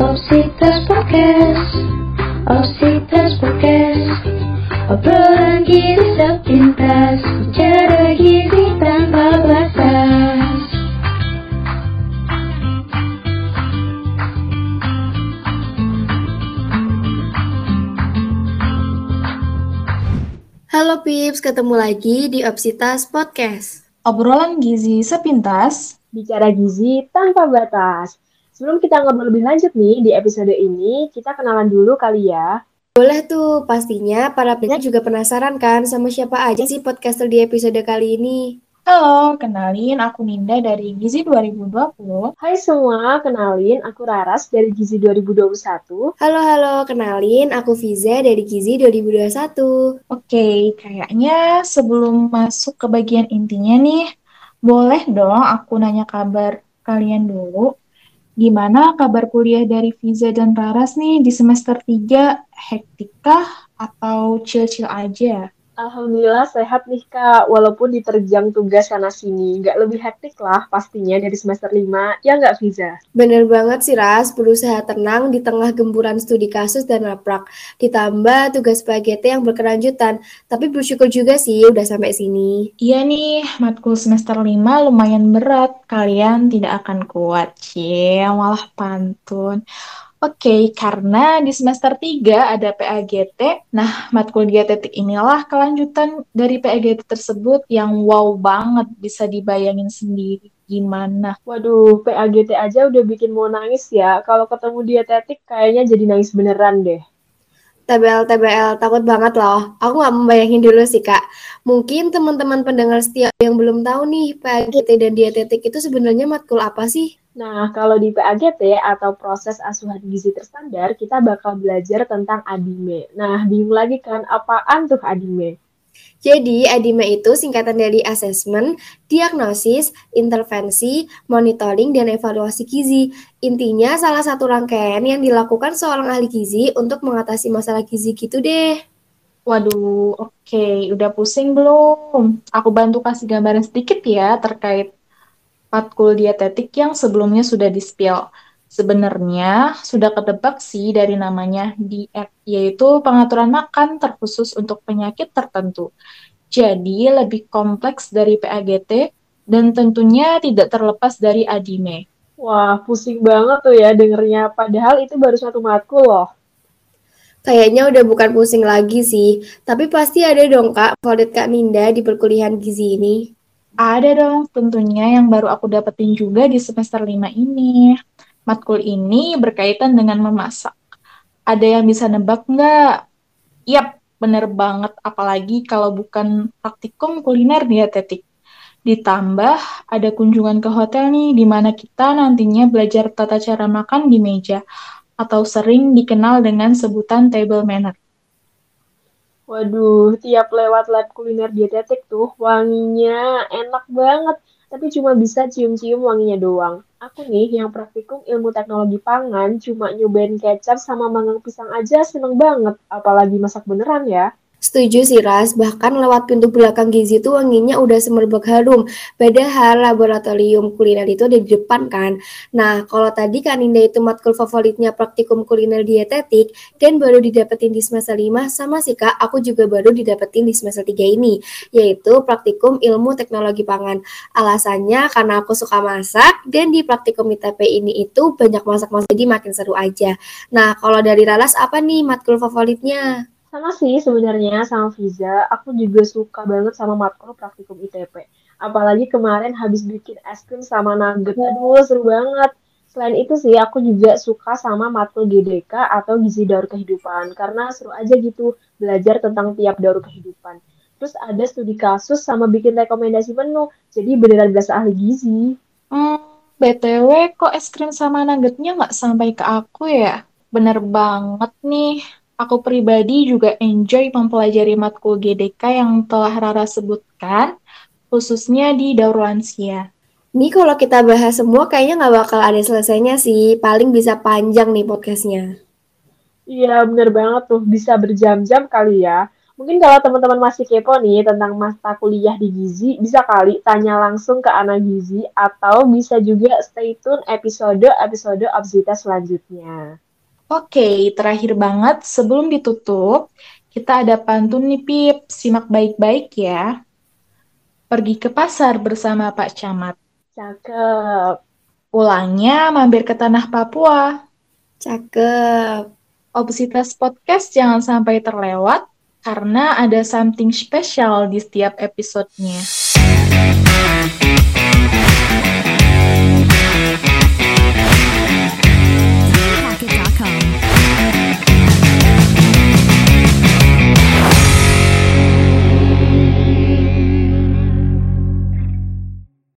Opsitas Podcast Opsitas Podcast Obrolan gizi sepintas Bicara gizi tanpa batas Halo Pips, ketemu lagi di Opsitas Podcast. Obrolan gizi sepintas. bicara gizi tanpa batas. Sebelum kita ngobrol lebih lanjut nih di episode ini, kita kenalan dulu kali ya. Boleh tuh, pastinya para pendengar juga penasaran kan sama siapa aja sih podcaster di episode kali ini. Halo, kenalin aku Ninda dari Gizi 2020. Hai semua, kenalin aku Raras dari Gizi 2021. Halo halo, kenalin aku Fiza dari Gizi 2021. Oke, kayaknya sebelum masuk ke bagian intinya nih, boleh dong aku nanya kabar kalian dulu. Gimana kabar kuliah dari Fiza dan Raras nih di semester 3? Hektik kah atau chill-chill aja? Alhamdulillah sehat nih kak, walaupun diterjang tugas sana sini. Nggak lebih hektik lah pastinya dari semester 5, ya nggak Fiza? Bener banget sih Ras, berusaha tenang di tengah gemburan studi kasus dan naprak. Ditambah tugas PGT yang berkelanjutan. Tapi bersyukur juga sih udah sampai sini. Iya nih, matkul semester 5 lumayan berat. Kalian tidak akan kuat, cie, malah pantun. Oke, karena di semester 3 ada PAGT. Nah, matkul dietetik inilah kelanjutan dari PAGT tersebut yang wow banget bisa dibayangin sendiri gimana. Waduh, PAGT aja udah bikin mau nangis ya. Kalau ketemu dietetik kayaknya jadi nangis beneran deh. TBL, TBL, takut banget loh. Aku nggak membayangin dulu sih, Kak. Mungkin teman-teman pendengar setia yang belum tahu nih, PAGT dan dietetik itu sebenarnya matkul apa sih? Nah, kalau di PAGT atau proses asuhan gizi terstandar, kita bakal belajar tentang ADIME. Nah, bingung lagi kan, apaan tuh ADIME? Jadi, ADIME itu singkatan dari Assessment, Diagnosis, Intervensi, Monitoring, dan Evaluasi Gizi. Intinya, salah satu rangkaian yang dilakukan seorang ahli gizi untuk mengatasi masalah gizi gitu deh. Waduh, oke. Udah pusing belum? Aku bantu kasih gambaran sedikit ya terkait matkul dietetik yang sebelumnya sudah di-spill. Sebenarnya sudah kedebak sih dari namanya diet, yaitu pengaturan makan terkhusus untuk penyakit tertentu. Jadi lebih kompleks dari PAGT dan tentunya tidak terlepas dari ADIME. Wah, pusing banget tuh ya dengernya. Padahal itu baru satu matkul loh. Kayaknya udah bukan pusing lagi sih, tapi pasti ada dong Kak, favorit Kak Ninda di perkuliahan gizi ini. Ada dong, tentunya yang baru aku dapetin juga di semester 5 ini. Matkul ini berkaitan dengan memasak. Ada yang bisa nebak nggak? Yap, bener banget. Apalagi kalau bukan praktikum kuliner dietetik. Ditambah ada kunjungan ke hotel nih, di mana kita nantinya belajar tata cara makan di meja, atau sering dikenal dengan sebutan table manner. Waduh, tiap lewat lab kuliner dietetik tuh wanginya enak banget. Tapi cuma bisa cium-cium wanginya doang. Aku nih yang praktikum ilmu teknologi pangan cuma nyobain kecap sama manggang pisang aja seneng banget. Apalagi masak beneran ya. Setuju sih Ras, bahkan lewat pintu belakang gizi itu wanginya udah semerbak harum. Padahal laboratorium kuliner itu ada di depan kan. Nah, kalau tadi kan Ninda itu matkul favoritnya praktikum kuliner dietetik dan baru didapetin di semester 5, sama sih Kak, aku juga baru didapetin di semester 3 ini, yaitu praktikum ilmu teknologi pangan. Alasannya karena aku suka masak dan di praktikum ITP ini itu banyak masak-masak jadi makin seru aja. Nah, kalau dari Ralas apa nih matkul favoritnya? Sama sih sebenarnya sama Fiza, aku juga suka banget sama matkul praktikum ITP. Apalagi kemarin habis bikin es krim sama nugget, aduh seru banget. Selain itu sih aku juga suka sama matkul GDK atau gizi daur kehidupan karena seru aja gitu belajar tentang tiap daur kehidupan. Terus ada studi kasus sama bikin rekomendasi menu, jadi beneran berasa ahli gizi. Hmm, BTW kok es krim sama nuggetnya nggak sampai ke aku ya? Bener banget nih. Aku pribadi juga enjoy mempelajari matkul GDK yang telah Rara sebutkan, khususnya di daur lansia. Nih kalau kita bahas semua kayaknya nggak bakal ada selesainya sih, paling bisa panjang nih podcastnya. Iya bener banget tuh, bisa berjam-jam kali ya. Mungkin kalau teman-teman masih kepo nih tentang mata kuliah di Gizi, bisa kali tanya langsung ke Ana Gizi atau bisa juga stay tune episode-episode Obsita selanjutnya. Oke, terakhir banget sebelum ditutup, kita ada pantun nih Pip, simak baik-baik ya. Pergi ke pasar bersama Pak Camat. Cakep. Pulangnya mampir ke tanah Papua. Cakep. Obsitas Podcast jangan sampai terlewat karena ada something special di setiap episodenya.